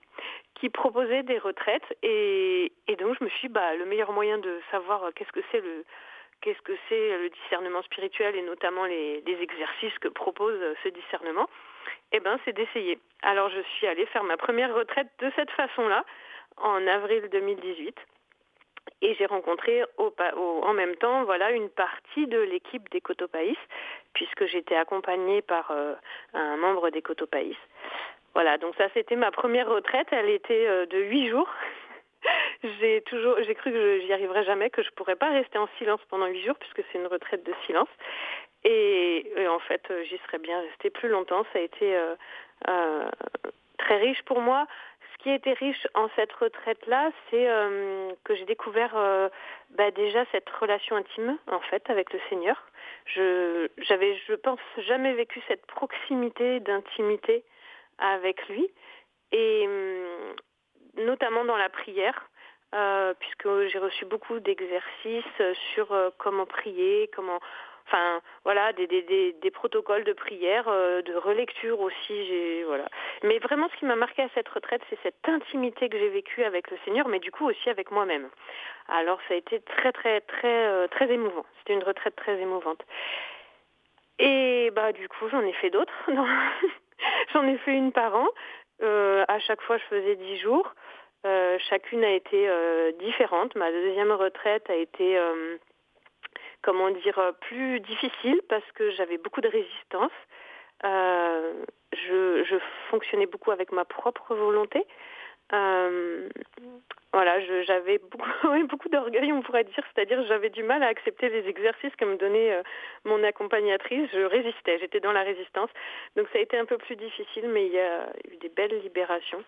qui proposait des retraites et, donc je me suis dit, bah, le meilleur moyen de savoir euh, qu'est-ce que c'est le qu'est-ce que c'est le discernement spirituel et notamment les, exercices que propose euh, ce discernement, eh ben c'est d'essayer. Alors je suis allée faire ma première retraite de cette façon-là en avril 2018 et j'ai rencontré au, en même temps voilà une partie de l'équipe des Cotopaïs puisque j'étais accompagnée par euh, un membre des Cotopaïs. Voilà, donc ça c'était ma première retraite, elle était euh, de huit jours. [LAUGHS] j'ai toujours, j'ai cru que j'y arriverais jamais, que je pourrais pas rester en silence pendant huit jours puisque c'est une retraite de silence. Et, en fait, euh, j'y serais bien restée plus longtemps. Ça a été euh, très riche pour moi. Ce qui a été riche en cette retraite-là, c'est que j'ai découvert bah, déjà cette relation intime en fait avec le Seigneur. Je j'avais, je pense, jamais vécu cette proximité d'intimité avec lui, et hum, notamment dans la prière. Euh, puisque j'ai reçu beaucoup d'exercices sur euh, comment prier, comment, enfin voilà, des, protocoles de prière, euh, de relecture aussi. Voilà. Mais vraiment, ce qui m'a marqué à cette retraite, c'est cette intimité que j'ai vécue avec le Seigneur, mais du coup aussi avec moi-même. Alors ça a été très très très très émouvant. C'était une retraite très émouvante. Et bah du coup, j'en ai fait d'autres. [LAUGHS] J'en ai fait une par an. À chaque fois, je faisais dix jours. Euh, chacune a été euh, différente. Ma deuxième retraite a été, comment dire, plus difficile parce que j'avais beaucoup de résistance. Je, je, fonctionnais beaucoup avec ma propre volonté. Voilà, j'avais beaucoup, [LAUGHS] beaucoup d'orgueil, on pourrait dire, c'est-à-dire j'avais du mal à accepter les exercices que me donnait euh, mon accompagnatrice. Je résistais, j'étais dans la résistance. Donc ça a été un peu plus difficile, mais il y a eu des belles libérations.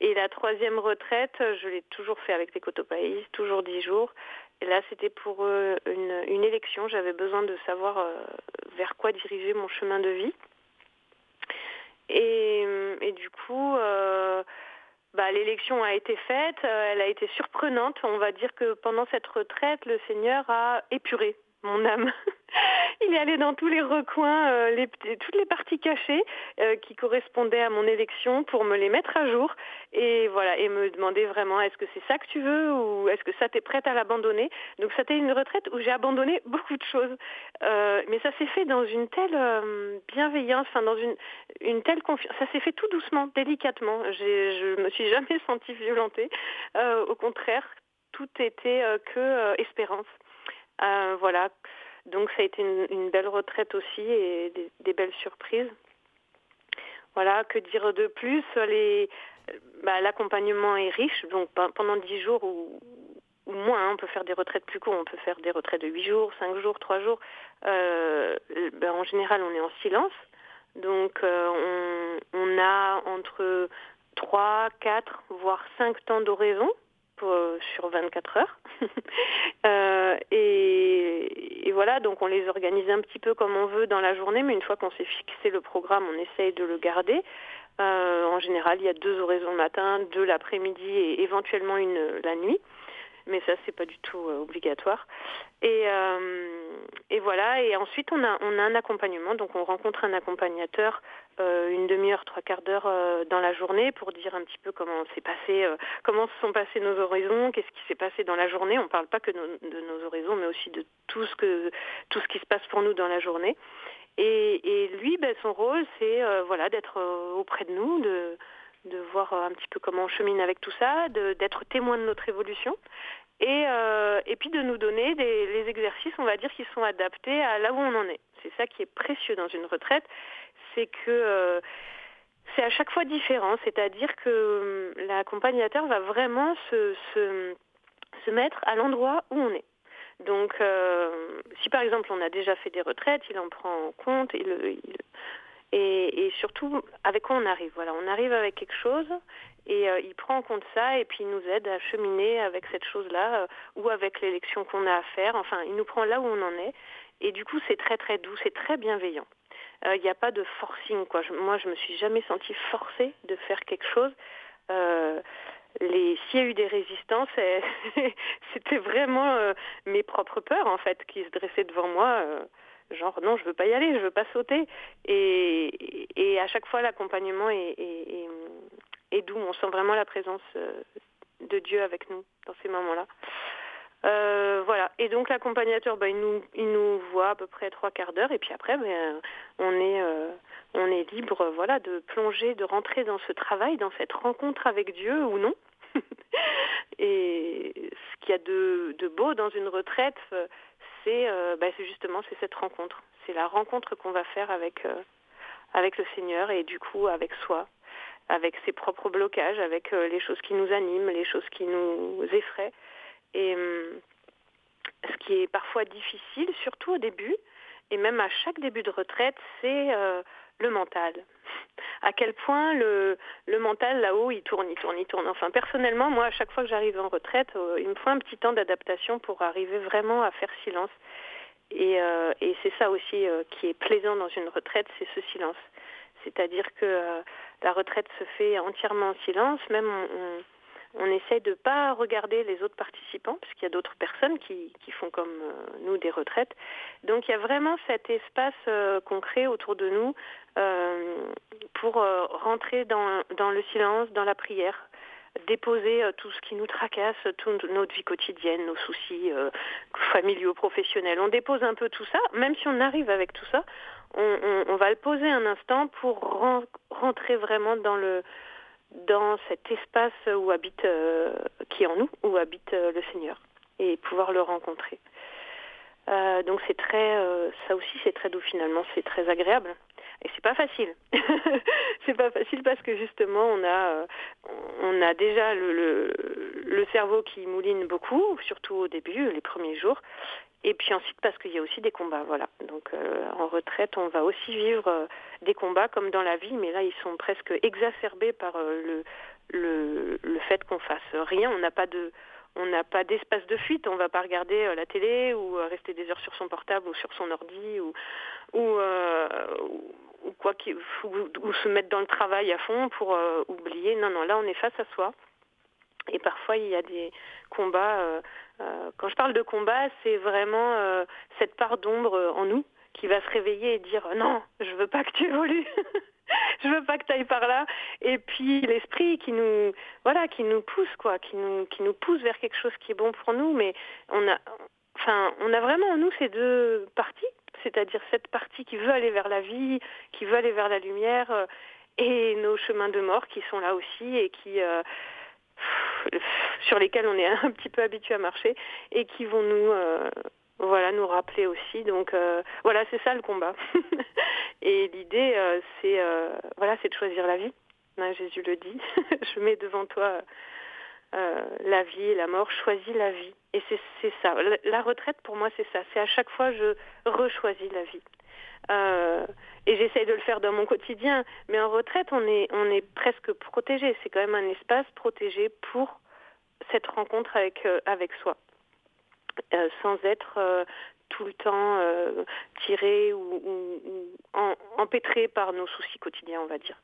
Et la troisième retraite, je l'ai toujours fait avec les cotopaïs, toujours dix jours. Et là, c'était pour euh, une, élection. J'avais besoin de savoir euh, vers quoi diriger mon chemin de vie. Et, et du coup bah, l'élection a été faite, euh, elle a été surprenante. On va dire que pendant cette retraite, le Seigneur a épuré mon âme. [LAUGHS] il est allé dans tous les recoins, euh, les, toutes les parties cachées euh, qui correspondaient à mon élection pour me les mettre à jour et voilà et me demander vraiment est-ce que c'est ça que tu veux ou est-ce que ça t'es prête à l'abandonner? Donc c'était une retraite où j'ai abandonné [LAUGHS] beaucoup de choses, euh, mais ça s'est fait dans une telle bienveillance, enfin dans une une telle confiance. Ça s'est fait tout doucement, délicatement. Je me suis jamais sentie violentée. au contraire, tout était que espérance. Voilà. Donc ça a été une, belle retraite aussi et des, belles surprises. Voilà, que dire de plus? Bah, l'accompagnement est riche, donc pendant dix jours ou, moins, on peut faire des retraites plus courtes, on peut faire des retraites de huit jours, cinq jours, trois jours. Euh, ben, en général, on est en silence, donc euh, on, a entre trois, quatre, voire cinq temps d'oraison euh, sur 24 heures. [LAUGHS] Euh, et, voilà, donc on les organise un petit peu comme on veut dans la journée, mais une fois qu'on s'est fixé le programme, on essaye de le garder. Euh, en général, il y a deux oraisons le matin, deux l'après-midi et éventuellement une la nuit mais ça c'est pas du tout obligatoire. Et, et voilà. Et ensuite on a on a un accompagnement, donc on rencontre un accompagnateur euh, une demi-heure, trois quarts d'heure euh, dans la journée pour dire un petit peu comment s'est passé, euh, comment se sont passés nos horizons, qu'est-ce qui s'est passé dans la journée. On parle pas que de nos horizons, mais aussi de tout ce que tout ce qui se passe pour nous dans la journée. Et, lui, ben, son rôle, c'est voilà d'être auprès de nous, de de voir un petit peu comment on chemine avec tout ça, d'être témoin de notre évolution. Et, et puis de nous donner des, les exercices, on va dire, qui sont adaptés à là où on en est. C'est ça qui est précieux dans une retraite, c'est que euh, c'est à chaque fois différent, c'est-à-dire que hum, l'accompagnateur va vraiment se, se, mettre à l'endroit où on est. Donc, euh, si par exemple on a déjà fait des retraites, il en prend en compte et, et, surtout avec quoi on arrive? Voilà, on arrive avec quelque chose et euh, il prend en compte ça et puis il nous aide à cheminer avec cette chose-là ou avec l'élection qu'on a à faire. Enfin, il nous prend là où on en est et du coup c'est très très doux, c'est très bienveillant. Il euh, n'y a pas de forcing. Quoi. Je, moi, je me suis jamais sentie forcée de faire quelque chose. Euh, les, s'il y a eu des résistances, [LAUGHS] c'était vraiment euh, mes propres peurs en fait qui se dressaient devant moi. Genre non, je veux pas y aller, je veux pas sauter. Et, et à chaque fois, l'accompagnement est, doux. On sent vraiment la présence de Dieu avec nous dans ces moments-là. Euh, voilà. Et donc l'accompagnateur, bah, il, nous, il nous voit à peu près trois quarts d'heure et puis après, ben, on est, euh, on est libre, voilà, de plonger, de rentrer dans ce travail, dans cette rencontre avec Dieu ou non. [LAUGHS] et ce qu'il y a de, beau dans une retraite, c'est, euh, bah, justement c'est cette rencontre. C'est la rencontre qu'on va faire avec, avec le Seigneur et du coup avec soi, avec ses propres blocages, avec les choses qui nous animent, les choses qui nous effraient. Et hum, ce qui est parfois difficile, surtout au début, et même à chaque début de retraite, c'est euh, le mental. À quel point le, le mental là-haut, il tourne, il tourne, il tourne. Enfin, personnellement, moi, à chaque fois que j'arrive en retraite, euh, il me faut un petit temps d'adaptation pour arriver vraiment à faire silence. Et, euh, et c'est ça aussi qui est plaisant dans une retraite, c'est ce silence. C'est-à-dire que la retraite se fait entièrement en silence, même on on essaie de ne pas regarder les autres participants, parce qu'il y a d'autres personnes qui, qui, font comme euh, nous des retraites. Donc il y a vraiment cet espace euh, concret autour de nous euh, pour rentrer dans, dans, le silence, dans la prière, déposer tout ce qui nous tracasse, toute notre vie quotidienne, nos soucis familiaux, professionnels. On dépose un peu tout ça, même si on arrive avec tout ça, on, on va le poser un instant pour rentrer vraiment dans le dans cet espace où habite, euh, qui est en nous, où habite euh, le Seigneur, et pouvoir le rencontrer. Euh, donc c'est très, ça aussi c'est très doux finalement, c'est très agréable. Et c'est pas facile. [LAUGHS] c'est pas facile parce que justement on a, on a déjà le, cerveau qui mouline beaucoup, surtout au début, les premiers jours. Et puis ensuite parce qu'il y a aussi des combats, voilà. Donc euh, en retraite, on va aussi vivre euh, des combats comme dans la vie, mais là ils sont presque exacerbés par euh, le, le, le fait qu'on fasse rien. On n'a pas de on n'a pas d'espace de fuite, on va pas regarder la télé ou rester des heures sur son portable ou sur son ordi ou ou, ou quoi ou, ou, se mettre dans le travail à fond pour oublier. Non non, là on est face à soi. Et parfois il y a des combats quand je parle de combat, c'est vraiment euh, cette part d'ombre en nous qui va se réveiller et dire non, je veux pas que tu évolues. [LAUGHS] je veux pas que tu ailles par là. Et puis l'esprit qui nous, voilà, qui nous pousse quoi, qui nous, qui nous pousse vers quelque chose qui est bon pour nous. Mais on a, enfin, on a vraiment en nous ces deux parties, c'est-à-dire cette partie qui veut aller vers la vie, qui veut aller vers la lumière, euh, et nos chemins de mort qui sont là aussi et qui euh, sur lesquels on est [LAUGHS] un petit peu habitué à marcher et qui vont nous euh, voilà nous rappeler aussi. Donc euh, voilà c'est ça le combat. [LAUGHS] Et l'idée euh, c'est voilà c'est de choisir la vie. Hein, Jésus le dit. [LAUGHS] Je mets devant toi la vie et la mort. Choisis la vie. Et c'est ça. La, la, retraite pour moi c'est ça. C'est à chaque fois je rechoisis la vie et j'essaye de le faire dans mon quotidien mais en retraite on est on est presque protégé c'est quand même un espace protégé pour cette rencontre avec, euh, avec soi, euh, sans être euh, tout le temps tiré ou, empêtré par nos soucis quotidiens, on va dire.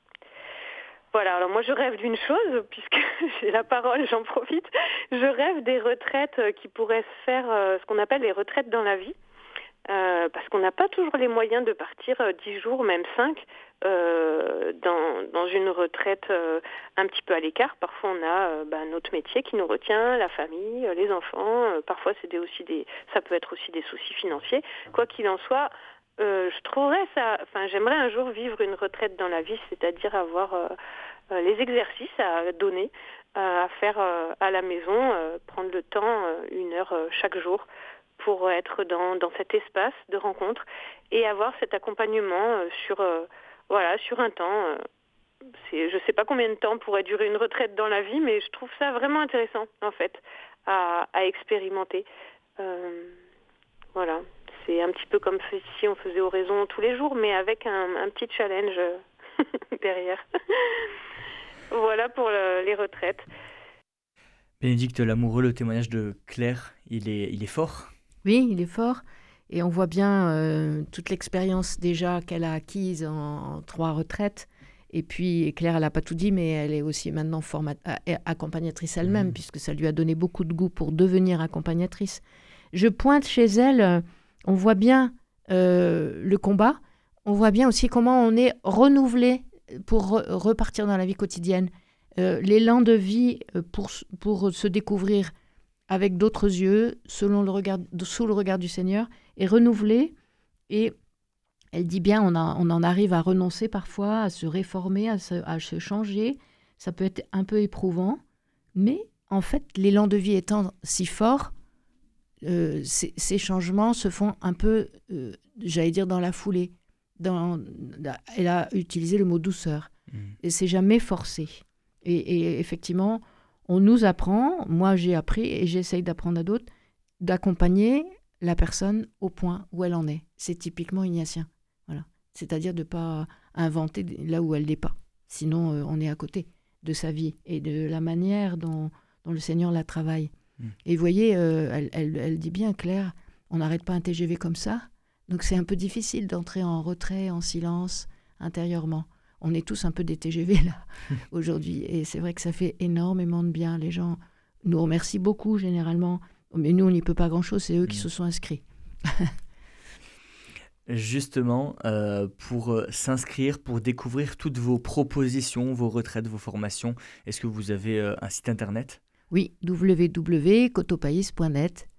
Voilà, alors moi je rêve d'une chose, [LAUGHS] puisque j'ai la parole, j'en profite. Je rêve des retraites qui pourraient se faire, ce qu'on appelle les retraites dans la vie. Euh, parce qu'on n'a pas toujours les moyens de partir dix jours, même cinq, euh, dans, dans, une retraite euh, un petit peu à l'écart. Parfois, on a euh, bah, notre métier qui nous retient, la famille, euh, les enfants. parfois, c'est aussi des, ça peut être aussi des soucis financiers. Quoi qu'il en soit, je trouverais ça. Enfin, j'aimerais un jour vivre une retraite dans la vie, c'est-à-dire avoir les exercices à donner, à faire à la maison, prendre le temps, une heure chaque jour pour être dans, dans cet espace de rencontre et avoir cet accompagnement sur voilà, sur un temps. Euh, je sais pas combien de temps pourrait durer une retraite dans la vie, mais je trouve ça vraiment intéressant, en fait, à, expérimenter. Euh, voilà, c'est un petit peu comme si on faisait oraison tous les jours, mais avec un, petit challenge [LAUGHS] derrière. [LAUGHS] voilà pour le, les retraites. Bénédicte Lamoureux, le témoignage de Claire, il est, il est fort? Oui, il est fort. Et on voit bien euh, toute l'expérience déjà qu'elle a acquise en, trois retraites. Et puis, Claire, elle n'a pas tout dit, mais elle est aussi maintenant accompagnatrice elle-même, mmh. puisque ça lui a donné beaucoup de goût pour devenir accompagnatrice. Je pointe chez elle, euh, on voit bien euh, le combat, on voit bien aussi comment on est renouvelé pour repartir dans la vie quotidienne. L'élan de vie pour, pour se découvrir avec d'autres yeux, selon le regard, sous le regard du Seigneur, est renouvelée et elle dit bien, on, a, on en arrive à renoncer parfois, à se réformer, à se, à se changer. Ça peut être un peu éprouvant, mais en fait, l'élan de vie étant si fort, euh, ces, ces, changements se font un peu, euh, j'allais dire, dans la foulée. Dans, elle a utilisé le mot douceur. Mmh. Et c'est jamais forcé. Et, et, effectivement, on nous apprend, moi j'ai appris et j'essaye d'apprendre à d'autres, d'accompagner la personne au point où elle en est. C'est typiquement ignatien. Voilà. C'est-à-dire de ne pas inventer là où elle n'est pas. Sinon, euh, on est à côté de sa vie et de la manière dont, dont le Seigneur la travaille. Hmm. Et vous voyez, euh, elle, elle, elle, dit bien, Claire, on n'arrête pas un TGV comme ça. Donc c'est un peu difficile d'entrer en retrait, en silence, intérieurement. On est tous un peu des TGV là, [LAUGHS] aujourd'hui. Et c'est vrai que ça fait énormément de bien. Les gens nous remercient beaucoup, généralement. Mais nous, on n'y peut pas grand-chose, c'est eux qui mm. se sont inscrits. [LAUGHS] Justement, euh, pour euh, s'inscrire, pour découvrir toutes vos propositions, vos retraites, vos formations, est-ce que vous avez euh, un site internet? Oui, www.cotopaïs.net.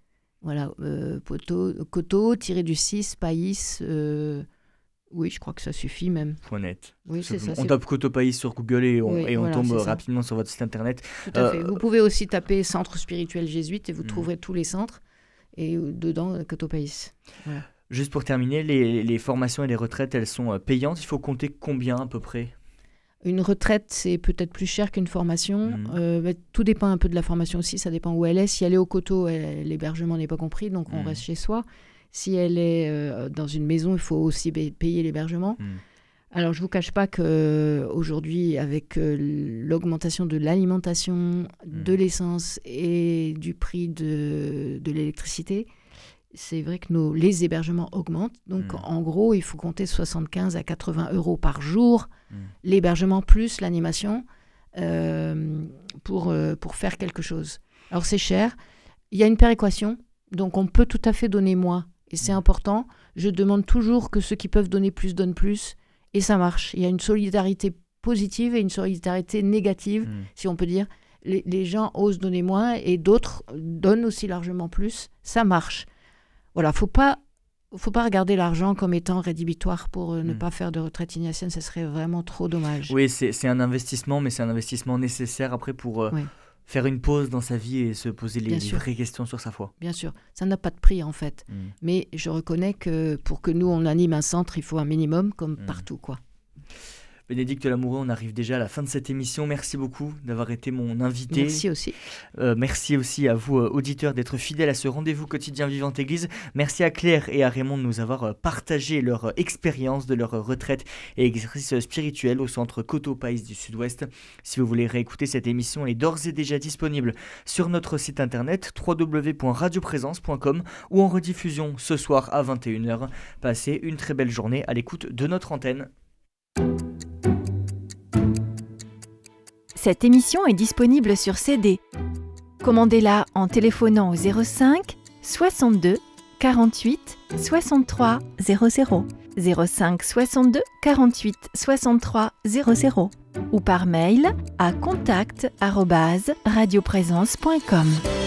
Voilà, coto-du-6, païs, oui, je crois que ça suffit même. .net. Oui, c'est ça. On tape Cotopaïs sur Google et on, et on tombe rapidement sur votre site internet. Tout à fait. Euh, vous pouvez aussi taper Centre spirituel jésuite et vous hmm. trouverez tous les centres. Et dedans, Cotopaïs. Voilà. Juste pour terminer, les, les, formations et les retraites, elles sont euh, payantes? Il faut compter combien à peu près? Une retraite, c'est peut-être plus cher qu'une formation. Hmm. Euh, tout dépend un peu de la formation aussi, ça dépend où elle est. Si elle est au coteau, l'hébergement n'est pas compris, donc on hmm. reste chez soi. Si elle est euh, dans une maison, il faut aussi payer l'hébergement. Hmm. Alors, je ne vous cache pas qu'aujourd'hui, avec euh, l'augmentation de l'alimentation, hmm. de l'essence et du prix de, de l'électricité, c'est vrai que nos, les hébergements augmentent. Donc, hmm. en gros, il faut compter 75 à 80 euros par jour, l'hébergement plus l'animation, euh, pour, pour faire quelque chose. Alors, c'est cher. Il y a une péréquation. Donc, on peut tout à fait donner moins Et c'est important. Je demande toujours que ceux qui peuvent donner plus donnent plus. Et ça marche. Il y a une solidarité positive et une solidarité négative, Mm. si on peut dire. Les, les gens osent donner moins et d'autres donnent aussi largement plus. Ça marche. Voilà, faut pas, faut pas regarder l'argent comme étant rédhibitoire pour euh, ne Mm. pas faire de retraite ignatienne. Ça serait vraiment trop dommage. Oui, c'est c'est un investissement, mais c'est un investissement nécessaire après pour euh, Oui. Faire une pause dans sa vie et se poser les, vraies questions sur sa foi. Bien sûr, ça n'a pas de prix en fait. Mm. Mais je reconnais que pour que nous on anime un centre, il faut un minimum, comme Mm. partout quoi. Bénédicte Lamoureux, on arrive déjà à la fin de cette émission. Merci beaucoup d'avoir été mon invité. Merci aussi. Euh, merci aussi à vous, euh, auditeurs, d'être fidèles à ce rendez-vous quotidien Vivante Église. Merci à Claire et à Raymond de nous avoir euh, partagé leur expérience de leur retraite et exercice spirituel au centre Coteau Pays du Sud-Ouest. Si vous voulez réécouter cette émission, elle est d'ores et déjà disponible sur notre site internet www.radioprésence.com ou en rediffusion ce soir à 21h. Passez une très belle journée à l'écoute de notre antenne. Cette émission est disponible sur CD. Commandez-la en téléphonant au 05 62 48 63 00 05 62 48 63 00 ou par mail à contact@radioprésence.com.